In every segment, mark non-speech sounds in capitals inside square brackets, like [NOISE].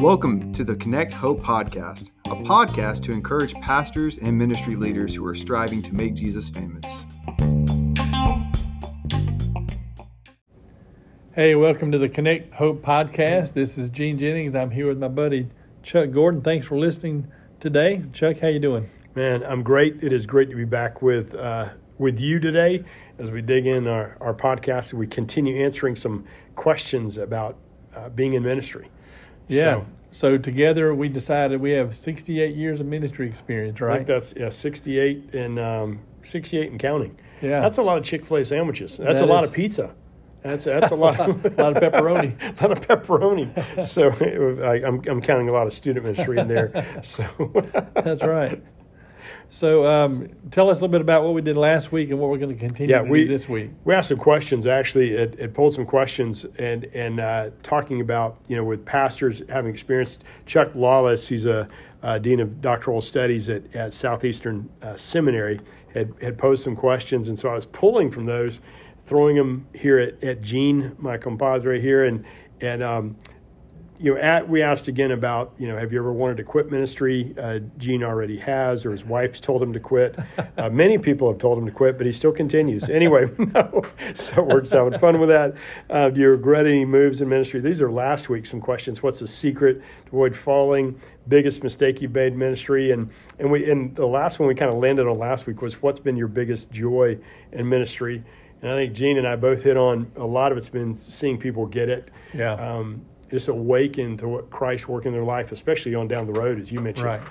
Welcome to the Connect Hope Podcast, a podcast to encourage pastors and ministry leaders who are striving to make Jesus famous. Hey, welcome to the Connect Hope Podcast. This is Gene Jennings. I'm here with my buddy Chuck Gordon. Thanks for listening today. Chuck, how you doing? Man, I'm great. It is great to be back with uh, with you today as we dig in our, our podcast we continue answering some questions about uh, being in ministry. Yeah. So, So, together we decided we have 68 years of ministry experience, I right? think that's yeah, 68 and um, 68 and counting. Yeah. That's a lot of Chick Fil A sandwiches. That's That a lot is. of pizza. That's that's a lot. [LAUGHS] a lot of pepperoni. [LAUGHS] a lot of pepperoni. So [LAUGHS] I, I'm I'm counting a lot of student ministry in there. So That's right. So, um, tell us a little bit about what we did last week and what we're going to continue Yeah, to we- do this week. We asked some questions. Actually, it, it pulled some questions and and uh, talking about you know with pastors having experienced Chuck Lawless, he's a uh, dean of doctoral studies at, at Southeastern uh, Seminary, had had posed some questions, and so I was pulling from those, throwing them here at, at Gene, my compadre here, and and um, you know, at, we asked again about, you know, have you ever wanted to quit ministry? Uh, Gene already has, or his [LAUGHS] wife's told him to quit. Uh, many people have told him to quit, but he still continues. Anyway, [LAUGHS] no. So we're just having fun with that. Uh, do you regret any moves in ministry? These are last week some questions. What's the secret to avoid falling? Biggest mistake you made in ministry? And and we and the last one we kind of landed on last week was what's been your biggest joy in ministry? And I think Gene and I both hit on a lot of it's been seeing people get it Yeah. um, just awaken to what Christ working in their life, especially on down the road, as you mentioned. right.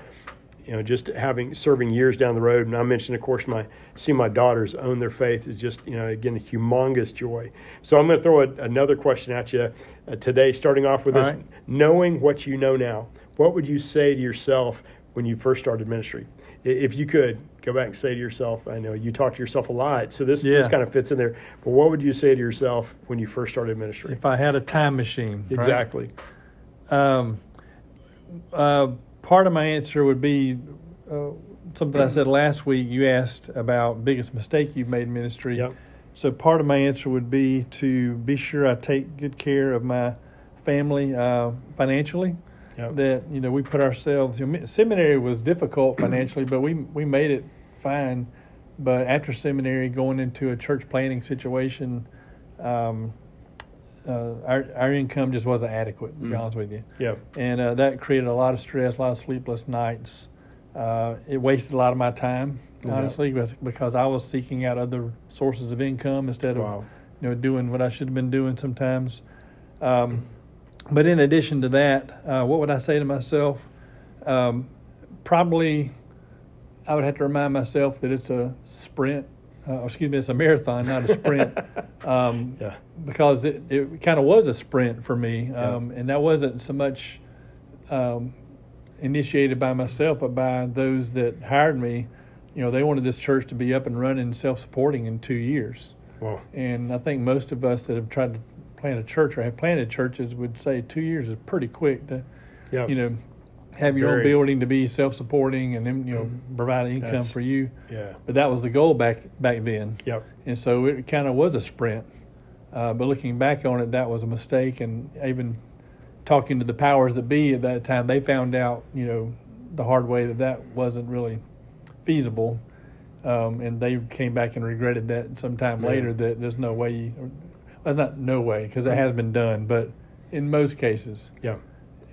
You know, just having serving years down the road, and I mentioned, of course, my seeing my daughters own their faith is just you know again a humongous joy. So I'm going to throw a, another question at you uh, today, starting off with All this: right. knowing what you know now, what would you say to yourself when you first started ministry? If you could go back and say to yourself, I know you talk to yourself a lot, so this this kind of fits in there. But what would you say to yourself when you first started ministry? If I had a time machine. right? Exactly. Um, uh, part of my answer would be uh, something I said last week. You asked about biggest mistake you've made in ministry. Yep. So part of my answer would be to be sure I take good care of my family uh, financially. Yep. That you know we put ourselves. You know, seminary was difficult financially, but we we made it fine. But after seminary, going into a church planting situation, um, uh, our our income just wasn't adequate. To be Mm. honest with you Yep. and uh, that created a lot of stress, a lot of sleepless nights. Uh, it wasted a lot of my time, honestly, because I was seeking out other sources of income instead of Wow. you know doing what I should have been doing sometimes. Um, but in addition to that, uh, what would I say to myself? Um, probably, I would have to remind myself that it's a sprint. Uh, excuse me, it's a marathon, not a sprint. [LAUGHS] um, Yeah. because it, it kind of was a sprint for me, Yeah. um, and that wasn't so much um, initiated by myself, but by those that hired me. You know, they wanted this church to be up and running, self-supporting in two years. Wow. And I think most of us that have tried to plant a church or have planted churches would say two years is pretty quick to, Yeah. you know, have your Very. own building to be self-supporting and then you know provide income That's- for you. Yeah. But that was the goal back back then. Yep. And so it kind of was a sprint. Uh, but looking back on it, that was a mistake. And even talking to the powers that be at that time, they found out, you know, the hard way that that wasn't really feasible. Um, and they came back and regretted that sometime Yeah. later that there's no way, you, well, not no way, because it has been done. But in most cases, Yeah.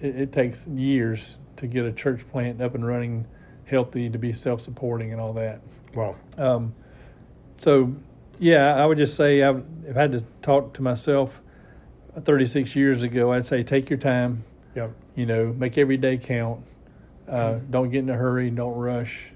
it, it takes years to get a church plant up and running, healthy, to be self supporting and all that. Wow. Um, so, yeah, I would just say I've, if I had to talk to myself 36 years ago, I'd say take your time, Yep. you know, make every day count. Uh, don't get in a hurry, don't rush.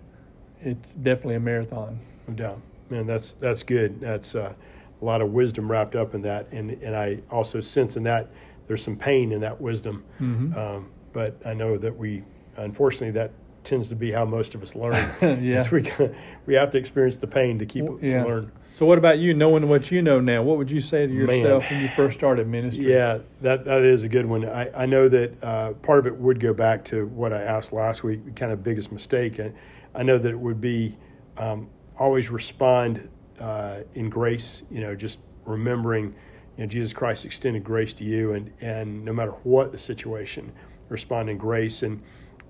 It's definitely a marathon. No doubt. Man, that's that's good. That's uh, a lot of wisdom wrapped up in that, and and I also sense in that there's some pain in that wisdom. Mhm. Um, but I know that we, unfortunately, that tends to be how most of us [LAUGHS] learn. Yeah. We gotta- we have to experience the pain to keep W- to learn. So, what about you, knowing what you know now? What would you say to Man. yourself when you first started ministry? Yeah, that that is a good one. I, I know that uh, part of it would go back to what I asked last week, kind of biggest mistake. And I know that it would be um, always respond uh, in grace. You know, just remembering, you know, Jesus Christ extended grace to you, and and no matter what the situation, respond in grace, and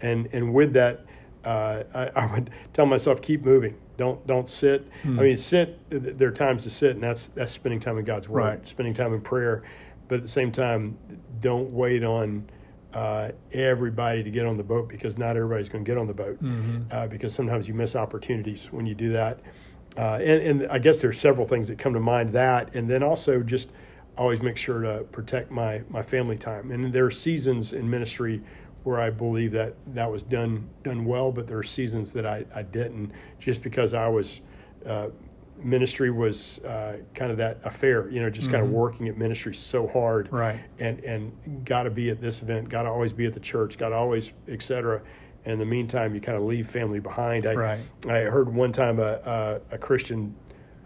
and and with that, uh, I, [LAUGHS] I, would tell myself keep moving. Don't don't sit. Hmm. I mean, sit. There are times to sit, and that's that's spending time in God's Word, Right. spending time in prayer, but at the same time, don't wait on. Uh, everybody to get on the boat because not everybody's going to get on the boat Mhm. uh, because sometimes you miss opportunities when you do that. Uh, and, and I guess there's several things that come to mind that, and then also just always make sure to protect my my family time. And there are seasons in ministry where I believe that that was done done well, but there are seasons that I, I didn't, just because I was. Uh, ministry was uh, kind of that affair, you know, just kind of working at ministry so hard, Right. and and got to be at this event, got to always be at the church, got to always, et cetera. In the meantime, you kind of leave family behind. I, Right. I heard one time a, a, a Christian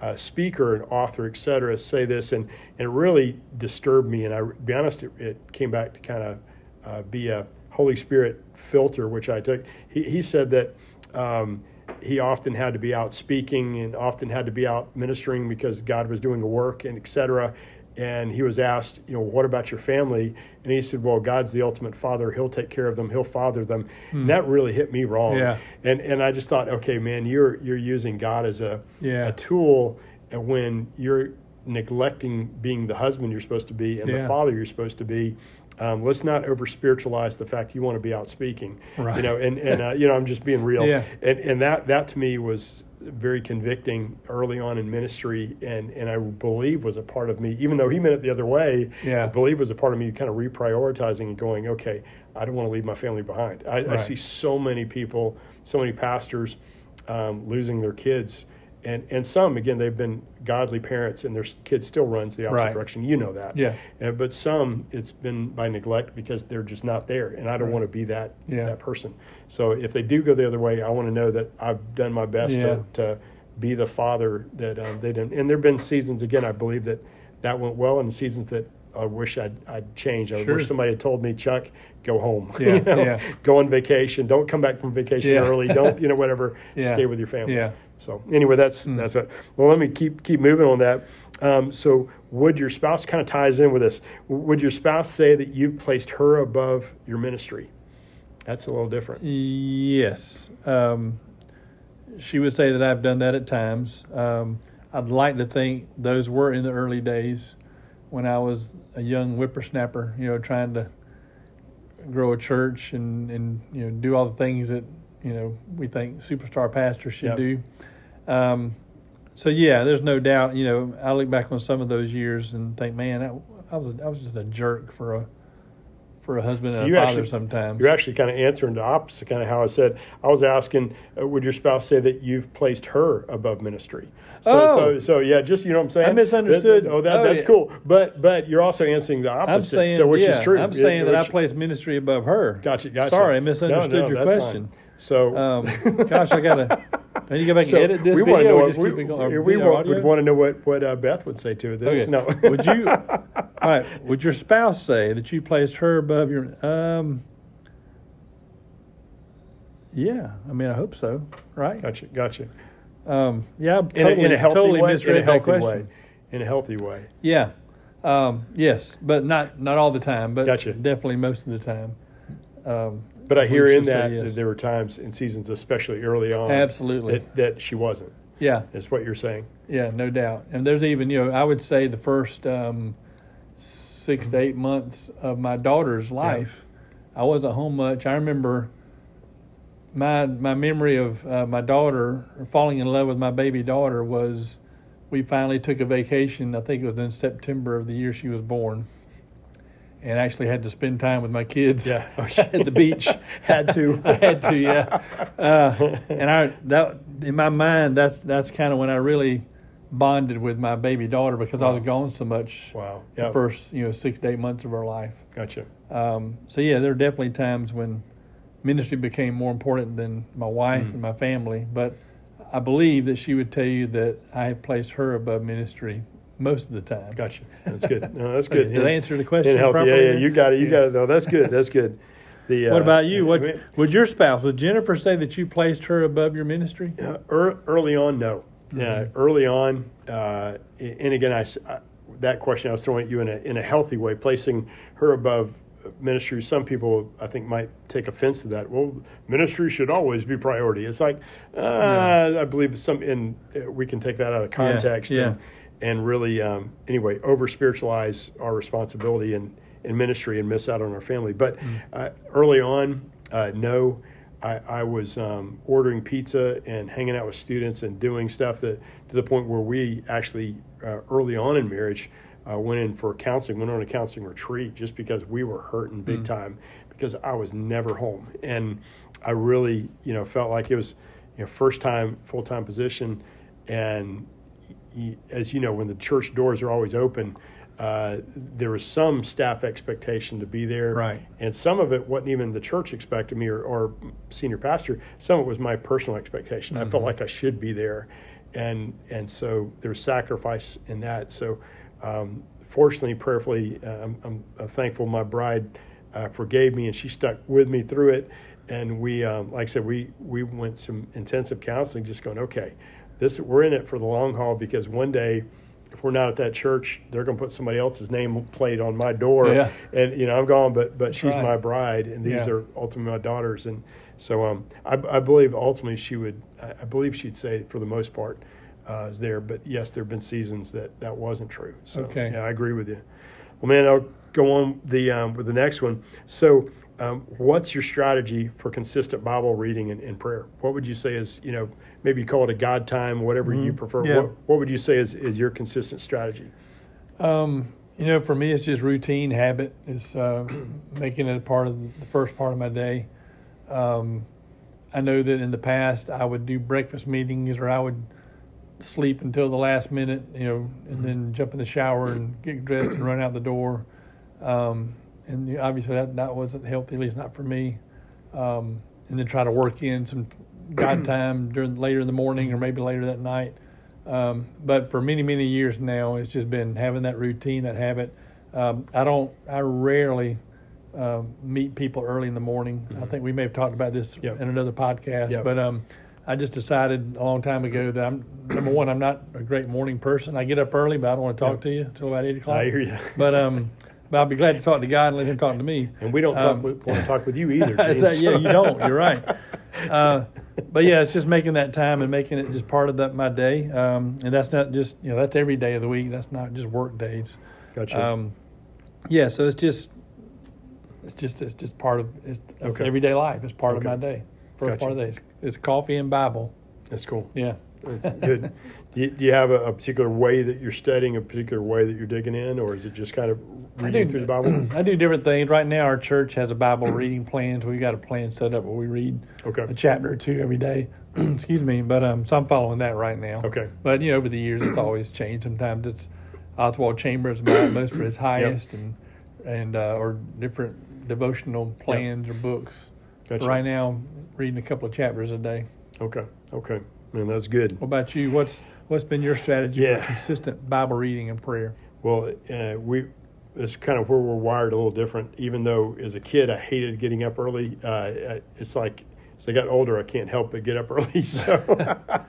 uh, speaker, an author, et cetera, say this, and, and it really disturbed me. And I, to be honest, it, it came back to kind of uh, be a Holy Spirit filter, which I took. He, he said that um, he often had to be out speaking and often had to be out ministering because God was doing a work and et cetera. And he was asked, you know, what about your family? And he said, well, God's the ultimate father. He'll take care of them. He'll father them. And that really hit me wrong. Hmm. Yeah. And and I just thought, okay, man, you're you're using God as a Yeah. a tool when you're neglecting being the husband you're supposed to be and Yeah. the father you're supposed to be. Um, let's not over spiritualize the fact you want to be out speaking. You know, and and uh, you know, I'm just being real. Yeah. And and that that to me was very convicting early on in ministry, and and I believe was a part of me, even though he meant it the other way. Yeah. I believe was a part of me kind of reprioritizing and going, okay, I don't want to leave my family behind. I, I see so many people, so many pastors um, losing their kids. And, and some again they've been godly parents and their kid still runs the opposite Right. direction you know that Yeah. and, but some it's been by neglect because they're just not there and i don't Right. want to be that Yeah. that person so if they do go the other way i want to know that i've done my best Yeah. to, to be the father that um, they didn't and there have been seasons again i believe that that went well and seasons that i wish i'd, I'd changed i Sure. wish somebody had told me chuck go home [LAUGHS] Yeah, You know? yeah. go on vacation don't come back from vacation Yeah. early don't you know whatever [LAUGHS] Yeah. stay with your family Yeah. So anyway, that's Mm. that's what. Well, let me keep keep moving on that. Um, so, would your spouse kind of ties in with this? Would your spouse say that you've placed her above your ministry? That's a little different. Yes. Um, she would say that I've done that at times. Um, I'd like to think those were in the early days when I was a young whippersnapper, you know, trying to grow a church and, and you know, do all the things that, you know, we think superstar pastors should Yep. do. Um, so yeah, there's no doubt, you know, I look back on some of those years and think, man, I, I was a, I was just a jerk for a for a husband So and you a father actually- sometimes. You're actually kind of answering the opposite, kind of how I said. I was asking, uh, would your spouse say that you've placed her above ministry? So, Oh. so, so yeah, just you know what I'm saying. I misunderstood. That- oh, that, Oh, that's yeah. cool. But but you're also answering the opposite. I'm saying, so which yeah, is true. I'm Yeah, saying that I which- place ministry above her. Gotcha, gotcha. Sorry, I No, misunderstood no, your that's question. fine. So, Um, [LAUGHS] gosh, I gotta. Need to go back So and edit this we video. know what, we, we want, would want to know what what uh, Beth would say to this. Okay. No, would you? [LAUGHS] All right. Would your spouse say that you placed her above your? Um. Yeah, I mean, I hope so. Right? Gotcha, gotcha. Um. Yeah. I In, Totally, a, in a healthy totally way. in a healthy way. In a healthy way. Yeah. Um. Yes, but not not all the time. But Gotcha. definitely most of the time. Um, But I hear in that yes. that there were times in seasons, especially early on, Absolutely. that, that she wasn't. Yeah. Is what you're saying. Yeah, no doubt. And there's even, you know, I would say the first um, six to eight months of my daughter's life, I wasn't home much. I remember my my memory of uh, my daughter falling in love with my baby daughter was we finally took a vacation. I think it was in September of the year she was born. And actually had to spend time with my kids Yeah. [LAUGHS] at the beach. [LAUGHS] Had to. [LAUGHS] I had to, yeah. Uh, and I that in my mind, that's that's kind of when I really bonded with my baby daughter because I was gone so much Wow. the first you know six to eight months of her life. Gotcha. Um, so yeah, there are definitely times when ministry became more important than my wife Mm. and my family. But I believe that she would tell you that I have placed her above ministry most of the time. Gotcha. That's good. No, that's Okay, [LAUGHS] good. did I answer the question In healthy. Yeah, yeah. You got it. You Yeah. got it. No, that's good. That's good. The, [LAUGHS] What uh, about you? What I [LAUGHS] mean, would your spouse, would Jennifer say that you placed her above your ministry? Uh, ear- early on, no. Yeah, Mhm. early on, uh, and again, I, that question I was throwing at you in a in a healthy way, placing her above ministry. Some people I think might take offense to that. Well, ministry should always be priority. It's like uh, I believe some in uh, we can take that out of context yeah. and and really um, anyway over spiritualize our responsibility in in ministry and miss out on our family. But uh, early on, uh, no. I, I was um, ordering pizza and hanging out with students and doing stuff that to the point where we actually uh, early on in marriage uh, went in for counseling, went on a counseling retreat just because we were hurting big time because I was never home and I really you know felt like it was you know first time full time position and as you know when the church doors are always open. Uh, there was some staff expectation to be there, Right. and some of it wasn't even the church expected me or, or senior pastor. Some of it was my personal expectation. I felt like I should be there, and and so there's sacrifice in that. So, um, fortunately, prayerfully, uh, I'm, I'm uh, thankful my bride uh, forgave me and she stuck with me through it. And we, um, like I said, we we went some intensive counseling, just going, okay, this we're in it for the long haul because one day if we're not at that church, they're going to put somebody else's name plate on my door, Yeah. and you know I'm gone, but but she's right. my bride, and these Yeah. are ultimately my daughters, and so um, I, I believe ultimately she would, I, I believe she'd say for the most part uh, is there, but yes, there have been seasons that that wasn't true. So Okay. yeah, I agree with you. Well, man, I'll go on the um, with the next one. So. Um, what's your strategy for consistent Bible reading and, and prayer? What would you say is, you know, maybe you call it a God time, whatever you prefer. Yeah. What, what would you say is, is your consistent strategy? Um, you know, for me, it's just routine habit. Is uh, [CLEARS THROAT] making it a part of the first part of my day. Um, I know that in the past I would do breakfast meetings, or I would sleep until the last minute, you know, and then jump in the shower and get dressed and run out the door. Um, and obviously that that wasn't healthy, at least not for me. Um, and then try to work in some God [CLEARS THROAT] time during later in the morning or maybe later that night. Um, but for many many years now, it's just been having that routine, that habit. Um, I don't, I rarely um, meet people early in the morning. I think we may have talked about this Yep. in another podcast, Yep. but um, I just decided a long time ago that I'm number one. I'm not a great morning person. I get up early, but I don't want to talk Yep. to you until about eight o'clock. I hear you. [LAUGHS] But um, but I'll be glad to talk to God and let Him talk to me. And we don't talk Um, with, want to talk with you either. [LAUGHS] That- yeah, you don't. You're right. [LAUGHS] Uh, but yeah, it's just making that time and making it just part of that my day. Um, and that's not just you know that's every day of the week. That's not just work days. Gotcha. Um, yeah, so it's just it's just it's just part of it's, it's Okay. everyday life. It's part Okay. of my day. First Gotcha. part of the day. It's, it's coffee and Bible. That's cool. Yeah. Good. Do you, do you have a, a particular way that you're studying, a particular way that you're digging in, or is it just kind of reading through the Bible? [CLEARS THROAT] I do different things. Right now, our church has a Bible reading plan, so we've got a plan set up where we read Okay. a chapter or two every day. [CLEARS THROAT] Excuse me, but um, so I'm following that right now. Okay. But you know, over the years, it's always changed. Sometimes it's Oswald Chambers, [CLEARS THROAT] utmost for his highest, and and uh, or different devotional plans or books. Gotcha. Right now, reading a couple of chapters a day. Okay. Okay. Man, that's good. What about you? What's what's been your strategy Yeah. for consistent Bible reading and prayer? Well, uh, we it's kind of where we're wired a little different. Even though as a kid I hated getting up early, uh, it's like as I got older I can't help but get up [LAUGHS] early. So,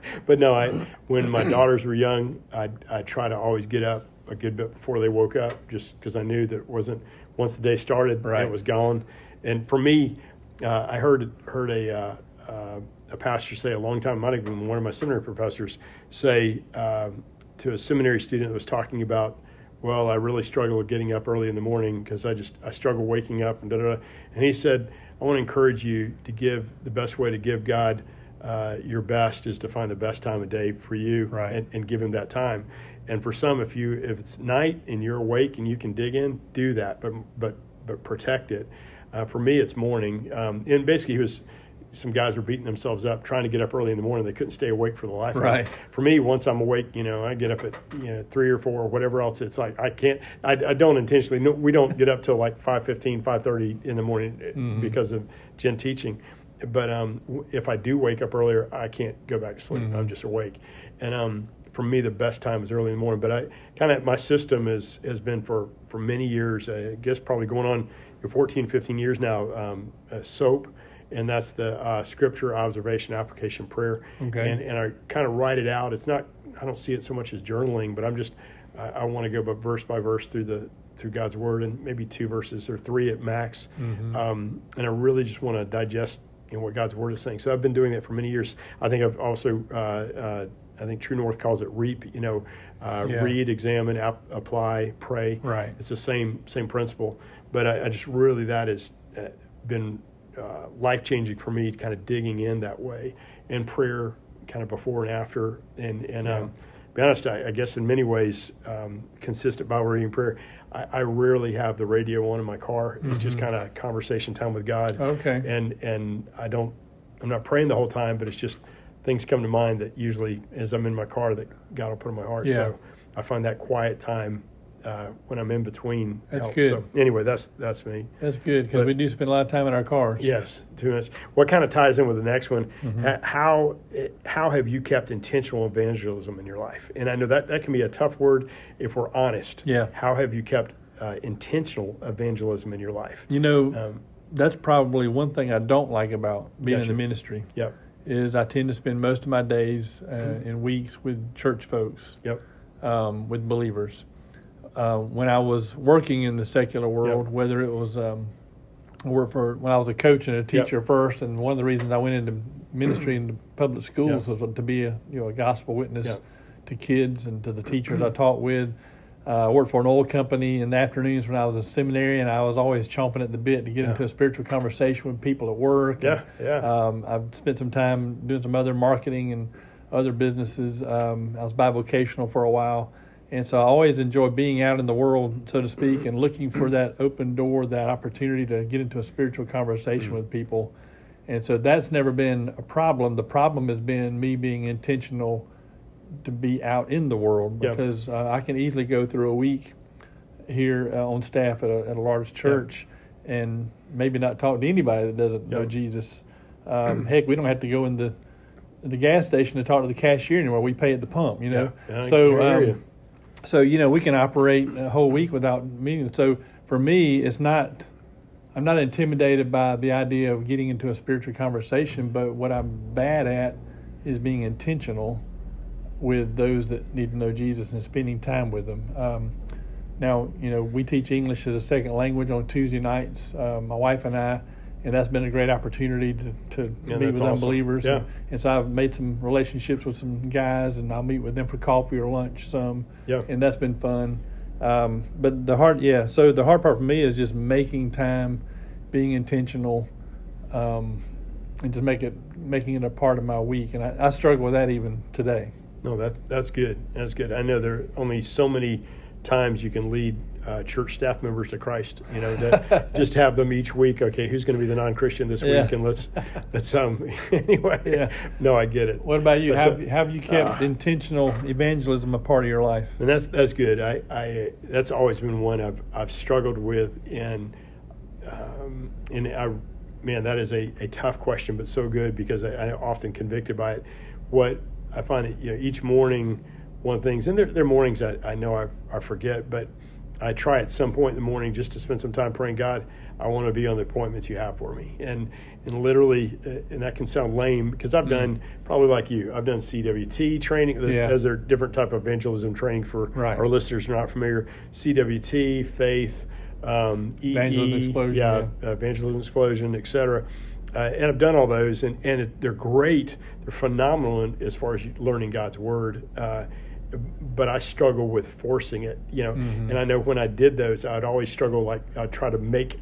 [LAUGHS] but no, I when my daughters were young, I I try to always get up a good bit before they woke up, just because I knew that it wasn't once the day started, Right. it was gone. And for me, uh, I heard heard a. Uh, uh, a pastor say a long time, might have been one of my seminary professors, say um, to a seminary student that was talking about well, I really struggle with getting up early in the morning because I just I struggle waking up and da da. da. And he said, I want to encourage you to give the best way to give God uh, your best is to find the best time of day for you Right. and, and give Him that time. And for some, if you if it's night and you're awake and you can dig in, do that, but but but protect it. Uh, for me, it's morning. Um, and basically, he was some guys were beating themselves up trying to get up early in the morning. They couldn't stay awake for the life of them Right. for me, once I'm awake, you know, I get up at you know three or four or whatever else. It's like I can't. I, I don't intentionally. No, we don't get up till like 5.15, 5.30 in the morning uh, because of Jen teaching. But um, if I do wake up earlier, I can't go back to sleep. I'm just awake, and um, for me, the best time is early in the morning. But I kind of my system is has been for for many years. I guess probably going on 14, 15 years now. Um, uh, soap and that's the uh, scripture observation application prayer Okay. and, and i kind of write it out it's not i don't see it so much as journaling but i'm just I, I want to go but verse by verse through the through God's word and maybe two verses or three at max. Mhm. Um, and I really just want to digest you know, what God's word is saying. So I've been doing that for many years. I think I've also, uh, uh, I think True North calls it REAP. You know, uh, Yeah. read, examine, ap- apply, pray. Right. It's the same same principle. But I, I just really that has uh, been uh, life changing for me. Kind of digging in that way and prayer, kind of before and after. And and Yeah. um, be honest, I, I guess in many ways, um, consistent Bible reading prayer. I, I rarely have the radio on in my car. It's just Mhm. kind of conversation time with God. Okay. And and I don't, I'm not praying the whole time, but it's just things come to mind that usually as I'm in my car that God will put in my heart. Yeah. So I find that quiet time uh, when I'm in between. That's helps. good. So anyway, that's that's me. That's good because we do spend a lot of time in our cars. Yes, two minutes. What kind of ties in with the next one? Mhm. How how have you kept intentional evangelism in your life? And I know that that can be a tough word if we're honest. Yeah. How have you kept uh, intentional evangelism in your life? You know, Um, that's probably one thing I don't like about being Gotcha. in the ministry yep. is I tend to spend most of my days uh, and weeks with church folks, Yep. um, with believers. Uh, when I was working in the secular world, Yep. whether it was um, I worked for when I was a coach and a teacher first, and one of the reasons I went into ministry into public schools Yep. was to be a you know a gospel witness Yep. to kids and to the teachers I taught with. Uh, I worked for an oil company in the afternoons when I was a seminary, and I was always chomping at the bit to get Yeah. into a spiritual conversation with people at work. Yeah, And, yeah. Um, I've spent some time doing some other marketing and other businesses. Um, I was bivocational for a while, and so I always enjoy being out in the world, so to speak, and looking for that open door, that opportunity to get into a spiritual conversation with people. And so that's never been a problem. The problem has been me being intentional to be out in the world because uh, I can easily go through a week here uh, on staff at a, at a large church and maybe not talk to anybody that doesn't know Jesus. Um, heck, we don't have to go in the the gas station to talk to the cashier anymore. We pay at the pump, you know. Yeah, so, um, so you know, we can operate a whole week without meeting. So for me, it's not. I'm not intimidated by the idea of getting into a spiritual conversation, but what I'm bad at is being intentional with those that need to know Jesus and spending time with them. Um, now, you know, we teach English as a second language on Tuesday nights, uh, my wife and I, and that's been a great opportunity to, to Yeah, meet with awesome. unbelievers. Yeah. And, and so I've made some relationships with some guys, and I'll meet with them for coffee or lunch some, Yeah. and that's been fun. Um, but the hard, yeah, so the hard part for me is just making time, being intentional, um, and just make it making it a part of my week. And I, I struggle with that even today. No, that's that's good. That's good. I know there are only so many times you can lead uh, church staff members to Christ. You know, to [LAUGHS] just have them each week. Okay, who's going to be the non-Christian this Yeah. week? And let's let's um [LAUGHS] anyway. Yeah. No, I get it. What about you? That's Have, a- have you kept Ah. intentional evangelism a part of your life? And that's that's good. I, I that's always been one I've I've struggled with, and um, and I, man, that is a, a tough question, but so good because I, I'm often convicted by it. What I find it, you know, each morning, one of the things, and there, there are mornings that I know I, I forget, but I try at some point in the morning just to spend some time praying. God, I want to be on the appointments you have for me, and and literally, uh, and that can sound lame because I've done probably like you, I've done CWT training. Those, Yeah. those are different type of evangelism training for Right. our listeners who are not familiar. CWT, faith, um, EE, Evangelism Explosion, yeah, uh, evangelism explosion, etc. Uh, and I've done all those, and and it, they're great. They're phenomenal in, as far as learning God's word. Uh, but I struggle with forcing it, you know. Mhm. And I know when I did those, I'd always struggle. Like I'd try to make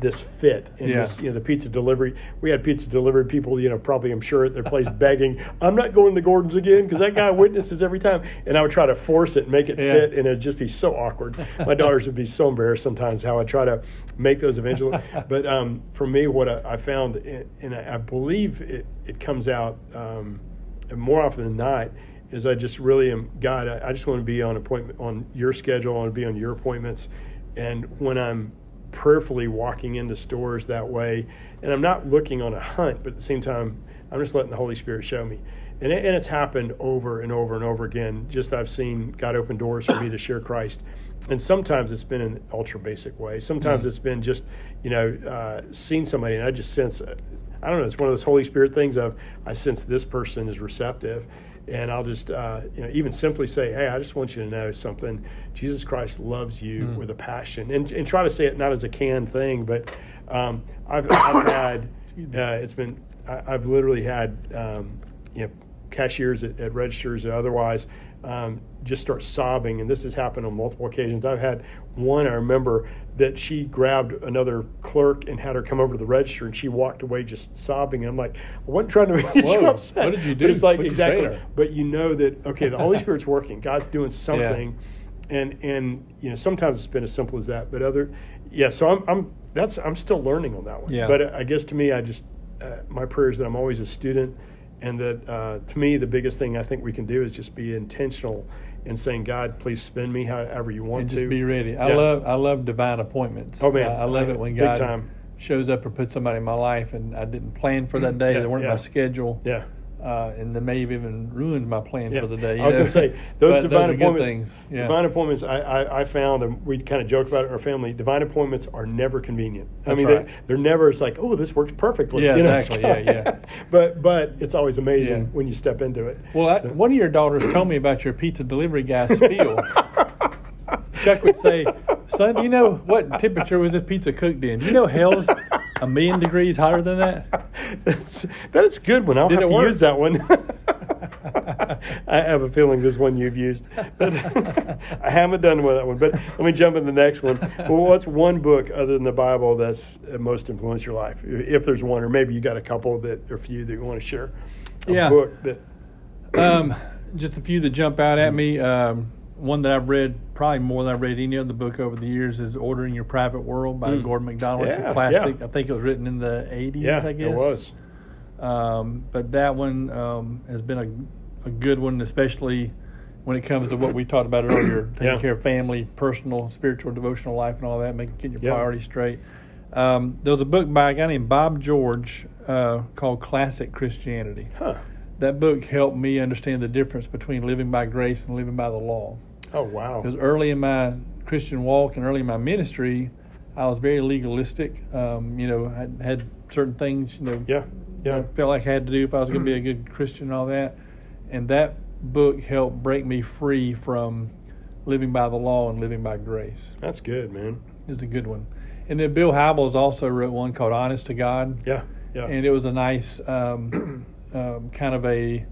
this fit in Yeah. this, you know, the pizza delivery. We had pizza delivery people, you know, probably I'm sure at their place [LAUGHS] begging, "I'm not going to Gordon's again because that guy witnesses every time." And I would try to force it, and make it Yeah. fit, and it'd just be so awkward. My [LAUGHS] daughters would be so embarrassed sometimes how I try to make those evangelists. [LAUGHS] but um, for me, what I, I found, and- I believe it, it comes out um, more often than not, is I just really am God. I, I just want to be on appointment on your schedule. I want to be on your appointments, and when I'm prayerfully walking into stores that way, and I'm not looking on a hunt, but at the same time, I'm just letting the Holy Spirit show me. And, it, and it's happened over and over and over again. Just I've seen God open doors for me to share Christ, and sometimes it's been in an ultra basic way. Sometimes Mm. it's been just you know uh, seen somebody, and I just sense. I don't know. It's one of those Holy Spirit things of I sense this person is receptive, and I'll just uh, you know even simply say, hey, I just want you to know something. Jesus Christ loves you Mm. with a passion, and and try to say it not as a canned thing, but um, I've, [COUGHS] I've had uh, it's been I, I've literally had um, you know cashiers at, at registers or otherwise um, just start sobbing, and this has happened on multiple occasions. I've had one I remember that she grabbed another clerk and had her come over to the register, and she walked away just sobbing. And I'm like, I wasn't trying to make you Whoa, upset. what did you do? But it's like What'd you exactly. But you know that okay, the Holy [LAUGHS] Spirit's working. God's doing something, and and you know sometimes it's been as simple as that. But other, yeah. So I'm I'm that's I'm still learning on that one. Yeah. But I guess to me, I just uh, my prayer is that I'm always a student, and that uh, to me the biggest thing I think we can do is just be intentional in saying, God, please spend me however you want and to. just be ready. I Yeah. love I love divine appointments. Oh, man. I, I love it when God shows up or puts somebody in my life, and I didn't plan for that mm-hmm. day. Yeah, they weren't yeah. my schedule. Yeah. Uh, and they may have even ruined my plan Yeah. for the day. I was going to say those divine are good appointments. Yeah. Divine appointments. I, I, I found, and we kind of joke about it in our family. Divine appointments are never convenient. I mean, right. they, they're never. It's like, oh, this works perfectly. Yeah, You know, exactly. Yeah, yeah. [LAUGHS] but but it's always amazing Yeah. when you step into it. Well, I, So- one of your daughters told me about your pizza delivery guy [LAUGHS] spiel. Chuck would say, "Son, do you know what temperature was this pizza cooked in? Do you know hell's a million degrees hotter than that?" [LAUGHS] That's that is a good one. I'll Did have to work? use that one. [LAUGHS] I have a feeling this one you've used, but [LAUGHS] I haven't done with that one. But let me jump in the next one. Well, what's one book other than the Bible that's most influenced your life? If there's one, or maybe you got a couple that or a few that you want to share. A Yeah. book that. um, just a few that jump out at me. Um, one that I've read probably more than I've read any other book over the years is "Ordering Your Private World" by Mm. Gordon MacDonald. It's a classic. yeah. I think it was written in the '80s. Yeah, I guess it was. Um, but that one um, has been a, a good one, especially when it comes to what we talked about earlier [CLEARS THROAT] taking Yeah. care of family, personal, spiritual, devotional life, and all that, making getting your Yeah. priorities straight. Um, there was a book by a guy named Bob George uh, called Classic Christianity. Huh. That book helped me understand the difference between living by grace and living by the law. Oh wow. Because early in my Christian walk and early in my ministry, I was very legalistic. Um, you know, I had certain things, you know, Yeah. Yeah. I felt like I had to do if I was going to be a good Christian and all that. And that book helped break me free from living by the law and living by grace. That's good, man. It's a good one. And then Bill Hybels also wrote one called Honest to God. Yeah. Yeah. And it was a nice um, [CLEARS THROAT] um, kind of a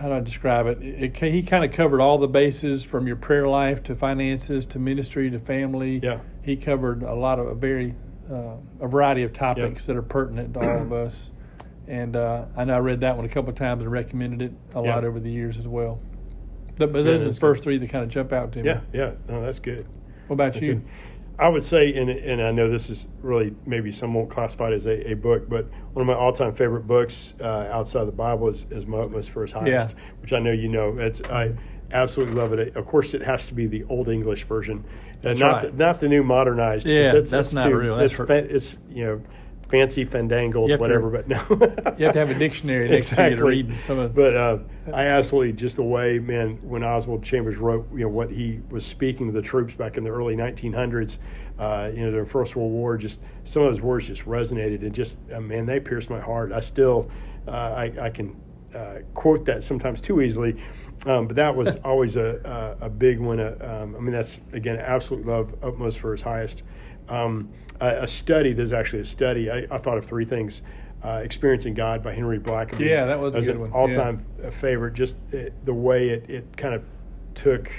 how do I describe it? it, ca- he kind of covered all the bases from your prayer life to finances to ministry to family. Yeah. He covered a lot of a very uh, a variety of topics that are pertinent to all of us. And uh, I know I read that one a couple of times and recommended it a Yeah. lot over the years as well. But, but Yeah, those are the first good. three that kind of jump out to me. yeah. Yeah. No, that's good. What about That's you? it. I would say, and, and I know this is really maybe some won't classify it as a, a book, but one of my all-time favorite books uh, outside the Bible is, is for His Highest, which I know you know. It's I absolutely love it. Of course, it has to be the Old English version, uh, not right. the, not the new modernized. Yeah, It's- that's it's not too- real. That's It's, it's you know fancy fandangled have to- whatever, but no. [LAUGHS] You have to have a dictionary next to you to read some of- But uh, I absolutely just the way, man, when Oswald Chambers wrote, you know, what he was speaking to the troops back in the early 1900s, uh, you know, the First World War, just some of those words just resonated and just, uh, man, they pierced my heart. I still, uh, I, I can uh, quote that sometimes too easily, um, but that was [LAUGHS] always a, a, a big one. Uh, um, I mean, that's again, absolute love, utmost for his highest. Um, a, a study. There's actually a study. I, I thought of three things. Uh, Experiencing God by Henry Blackaby. Yeah, that was a good an one. All-time uh, favorite. Just it, the way it, it kind of took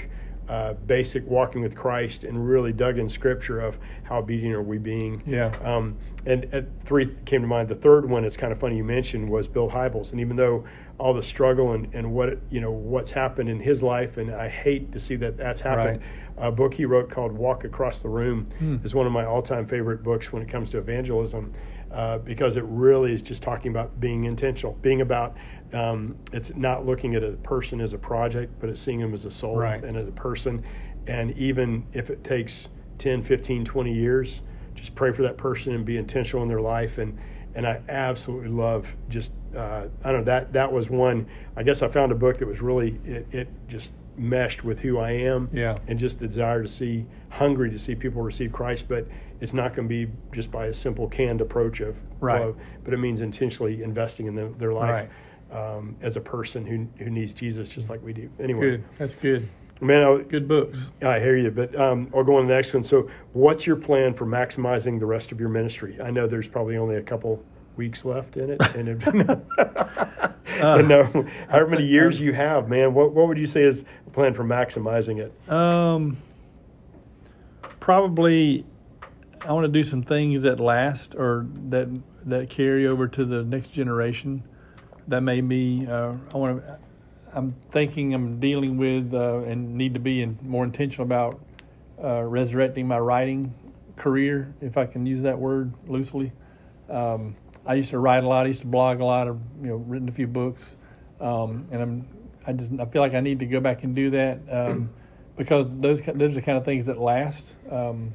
uh, basic walking with Christ and really dug in Scripture of how obedient are we being. Yeah. Um, and, and three came to mind. The third one, it's kind of funny you mentioned, was Bill Hybels. And even though all the struggle and, and what you know what's happened in his life, and I hate to see that that's happened. A book he wrote called "Walk Across the Room" Hmm. is one of my all-time favorite books when it comes to evangelism, uh, because it really is just talking about being intentional, being about um, it's not looking at a person as a project, but it's seeing them as a soul Right. and as a person. And even if it takes 10, 15, 20 years, just pray for that person and be intentional in their life. And and I absolutely love just uh, I don't know that that was one. I guess I found a book that was really it, it just meshed with who I am Yeah. and just the desire to see hungry to see people receive Christ. But it's not going to be just by a simple canned approach of Right. love, but it means intentionally investing in them, their life. um, as a person who who needs Jesus just like we do. Anyway, Good. That's good. man, I, Good books. I hear you, but um, I'll go on to the next one. So, what's your plan for maximizing the rest of your ministry? I know there's probably only a couple weeks left in it, [LAUGHS] and, it, [LAUGHS] and no, however many years you have, man, what what would you say is the plan for maximizing it? Um, probably, I want to do some things that last or that that carry over to the next generation. That may be. Uh, I want to. I'm thinking I'm dealing with uh, and need to be in, more intentional about uh, resurrecting my writing career, if I can use that word loosely. Um, I used to write a lot. I used to blog a lot. I've you know written a few books, um, and I'm I just I feel like I need to go back and do that um, [CLEARS THROAT] because those those are the kind of things that last. Um,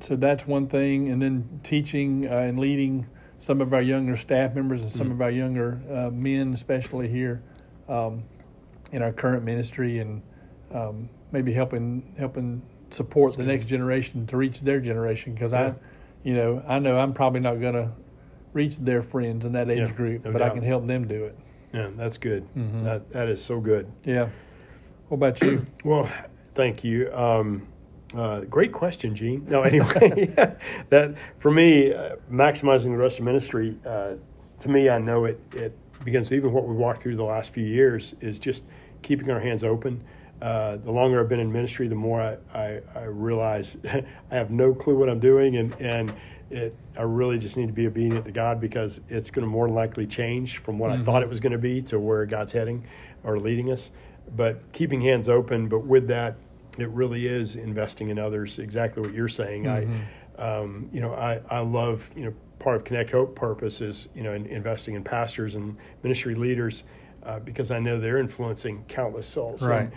so that's one thing, and then teaching uh, and leading some of our younger staff members and some Mm. of our younger uh, men, especially here um, in our current ministry, and um, maybe helping helping support the next generation to reach their generation because Yeah. I, you know, I know I'm probably not going to reach their friends in that age Yeah, group, no but I can help them do it. Yeah, that's good. Mhm. That that is so good. Yeah. What about you? [CLEARS THROAT] Well, thank you. Um, uh, great question, Gene. No, anyway, [LAUGHS] [LAUGHS] that for me, uh, maximizing the rest of ministry, uh, to me, I know it, it begins even what we walked through the last few years is just keeping our hands open. Uh, the longer I've been in ministry, the more I, I, I realize [LAUGHS] I have no clue what I'm doing, and and it I really just need to be obedient to God because it's going to more likely change from what I Mhm. thought it was going to be to where God's heading or leading us. But keeping hands open, but with that, it really is investing in others. Exactly what you're saying. Mhm. I, um, you know, I, I love, you know, part of Connect Hope purpose is, you know, in, investing in pastors and ministry leaders uh, because I know they're influencing countless souls. Right. And,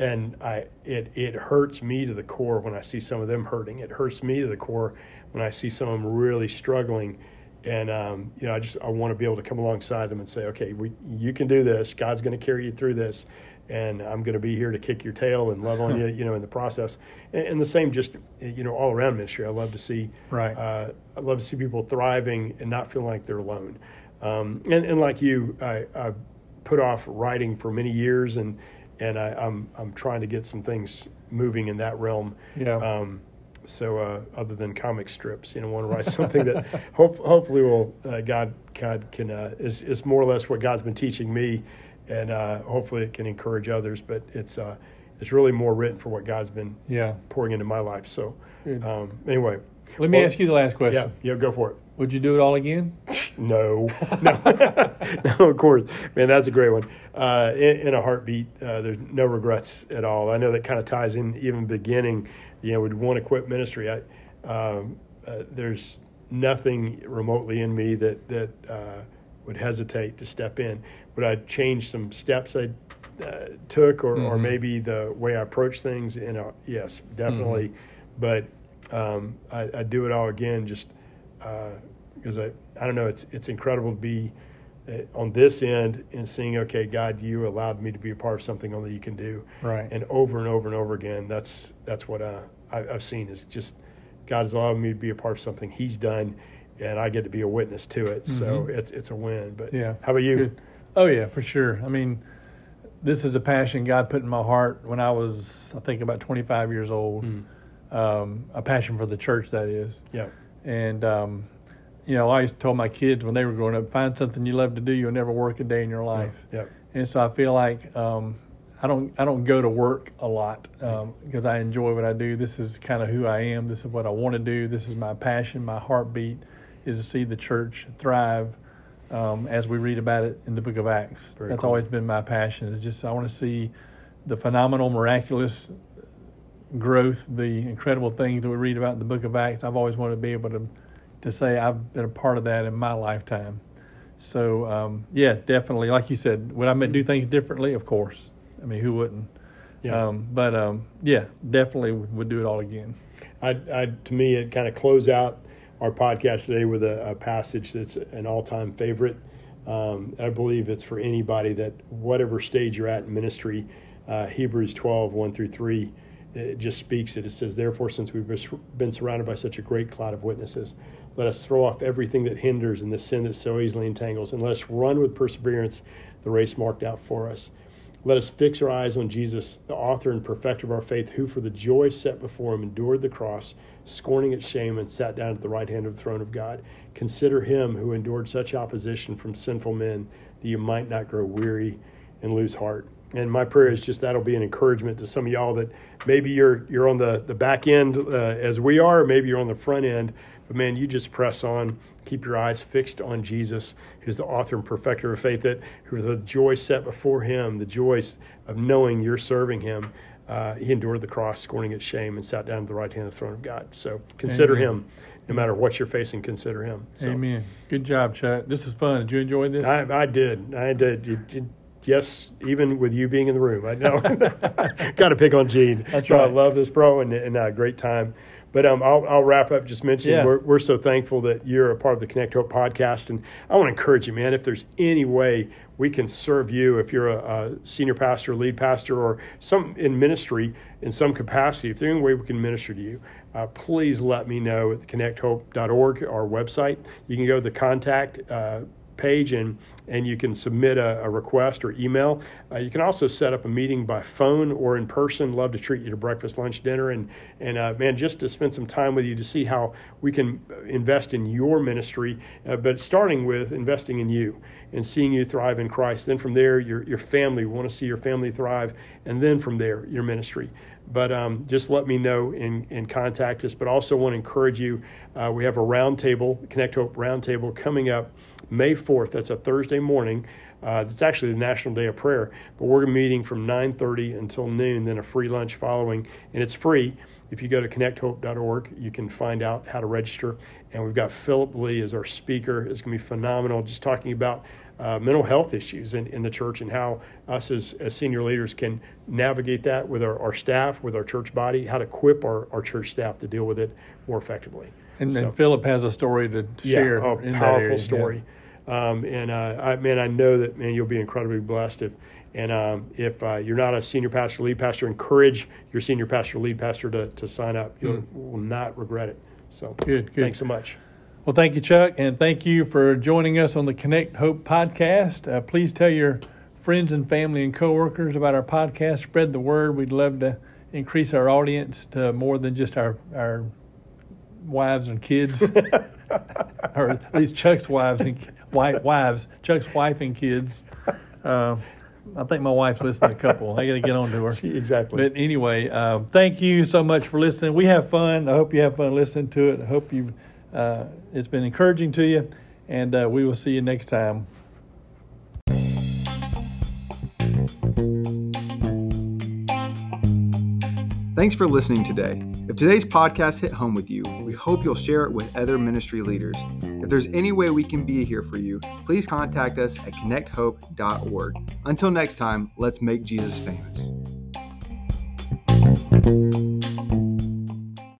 and I, it, it hurts me to the core when I see some of them hurting. It hurts me to the core when I see some of them really struggling. And um, you know, I just I want to be able to come alongside them and say, okay, we, you can do this. God's going to carry you through this, and I'm going to be here to kick your tail and love on you, you know, in the process. And, and the same, just you know, all around ministry. I love to see, Right. Uh, I love to see people thriving and not feeling like they're alone. Um, and, and like you, I, I put off writing for many years, and and I, I'm I'm trying to get some things moving in that realm. Yeah. Um, so uh, other than comic strips, you know, want to write something that [LAUGHS] hope, hopefully will uh, God God can uh, is is more or less what God's been teaching me, and uh, hopefully it can encourage others. But it's uh, it's really more written for what God's been Yeah. pouring into my life. So um, anyway, Let me Well, ask you the last question. yeah, yeah, go for it. Would you do it all again? No, [LAUGHS] no, no. Of course, man, that's a great one. Uh, in, in a heartbeat, uh, there's no regrets at all. I know that kind of ties in even beginning. You know, would want to quit ministry. I, um, uh, there's nothing remotely in me that that uh, would hesitate to step in. Would I change some steps I uh, took, or, or Mhm. maybe the way I approach things? You know, yes, definitely. But um, I, I do it all again, just because I, I don't know, it's it's incredible to be uh, on this end and seeing, okay, God, you allowed me to be a part of something only you can do, Right. and over and over and over again. That's that's what uh, I, I've seen is just God has allowed me to be a part of something He's done, and I get to be a witness to it. So Mhm. it's it's a win. But Yeah. how about you? Good. Oh yeah, for sure. I mean, this is a passion God put in my heart when I was, I think, about 25 years old. Mm. Um, a passion for the church, that is. Yeah. And um, you know, I used to tell my kids when they were growing up, find something you love to do. You'll never work a day in your life. Yeah. And so I feel like um, I don't I don't go to work a lot um, because I enjoy what I do. This is kind of who I am. This is what I want to do. This is my passion. My heartbeat is to see the church thrive. Um, as we read about it in the Book of Acts, Very that's cool. always been my passion. Is just I want to see the phenomenal, miraculous growth, the incredible things that we read about in the Book of Acts. I've always wanted to be able to to say I've been a part of that in my lifetime. So um, yeah, definitely. Like you said, would I do things differently? Of course. I mean, who wouldn't? Yeah. Um, but um, yeah, definitely would do it all again. I, I, to me, it kind of close out our podcast today with a, a passage that's an all-time favorite. Um, I believe it's for anybody that whatever stage you're at in ministry, uh, Hebrews 12, 1 through 3, it just speaks it. It says, Therefore, since we've been surrounded by such a great cloud of witnesses, Let us throw off everything that hinders and the sin that so easily entangles, and let us run with perseverance the race marked out for us. Let us fix our eyes on Jesus, the author and perfecter of our faith, who for the joy set before him endured the cross, scorning its shame, and sat down at the right hand of the throne of God. Consider him who endured such opposition from sinful men, that you might not grow weary and lose heart. And my prayer is just that'll be an encouragement to some of y'all that maybe you're you're on the the back end uh, as we are, maybe you're on the front end. But man, you just press on Keep your eyes fixed on Jesus, who's the author and perfecter of faith, that who the joy set before him, the joy of knowing you're serving him. Uh, he endured the cross, scorning its shame, and sat down at the right hand of the throne of God. So consider Amen. him. No matter what you're facing, consider him. So, Amen. Good job, Chuck. This is fun. Did you enjoy this? I, I did. I did. You, you, yes, even with you being in the room, I know. [LAUGHS] Got to pick on Gene. That's right. I love this, bro, and, and uh, great time. But um, I'll, I'll wrap up just mentioning yeah. we're, we're so thankful that you're a part of the Connect Hope podcast. And I want to encourage you, man, if there's any way we can serve you, if you're a, a senior pastor, lead pastor, or some in ministry in some capacity, if there's any way we can minister to you, uh, please let me know at connecthope.org, our website. You can go to the contact uh, page and and you can submit a, a request or email. Uh, you can also set up a meeting by phone or in person. Love to treat you to breakfast, lunch, dinner, and and uh, man, just to spend some time with you to see how we can invest in your ministry. Uh, but starting with investing in you and seeing you thrive in Christ. Then from there, your your family. We want to see your family thrive, and then from there, your ministry. But um, just let me know and, and contact us. But also want to encourage you. Uh, we have a roundtable, Connect Hope roundtable coming up May 4th. That's a Thursday morning. Uh, it's actually the National Day of Prayer, but we're meeting from 9:30 until noon. Then a free lunch following, and it's free. If you go to connecthope.org, you can find out how to register. And we've got Philip Lee as our speaker. It's going to be phenomenal. Just talking about uh, mental health issues in, in the church and how us as, as senior leaders can navigate that with our, our staff, with our church body, how to equip our, our church staff to deal with it more effectively. And so, then Philip has a story to share. Yeah, a powerful story. Yeah. Um, and uh, I, man, I know that man, you'll be incredibly blessed if. And um, if uh, you're not a senior pastor, lead pastor, encourage your senior pastor, lead pastor to, to sign up. You mm. will not regret it. So good, good. Thanks so much. Well, thank you, Chuck, and thank you for joining us on the Connect Hope podcast. Uh, please tell your friends and family and coworkers about our podcast. Spread the word. We'd love to increase our audience to more than just our our wives and kids, [LAUGHS] or at least Chuck's wives and wife, wives, Chuck's wife and kids. Uh, I think my wife's listening to a couple. I got to get on to her. [LAUGHS] Exactly. But anyway, uh, thank you so much for listening. We have fun. I hope you have fun listening to it. I hope you uh, it's been encouraging to you, and uh, we will see you next time. Thanks for listening today. If today's podcast hit home with you, we hope you'll share it with other ministry leaders. If there's any way we can be here for you, please contact us at connecthope.org. Until next time, let's make Jesus famous.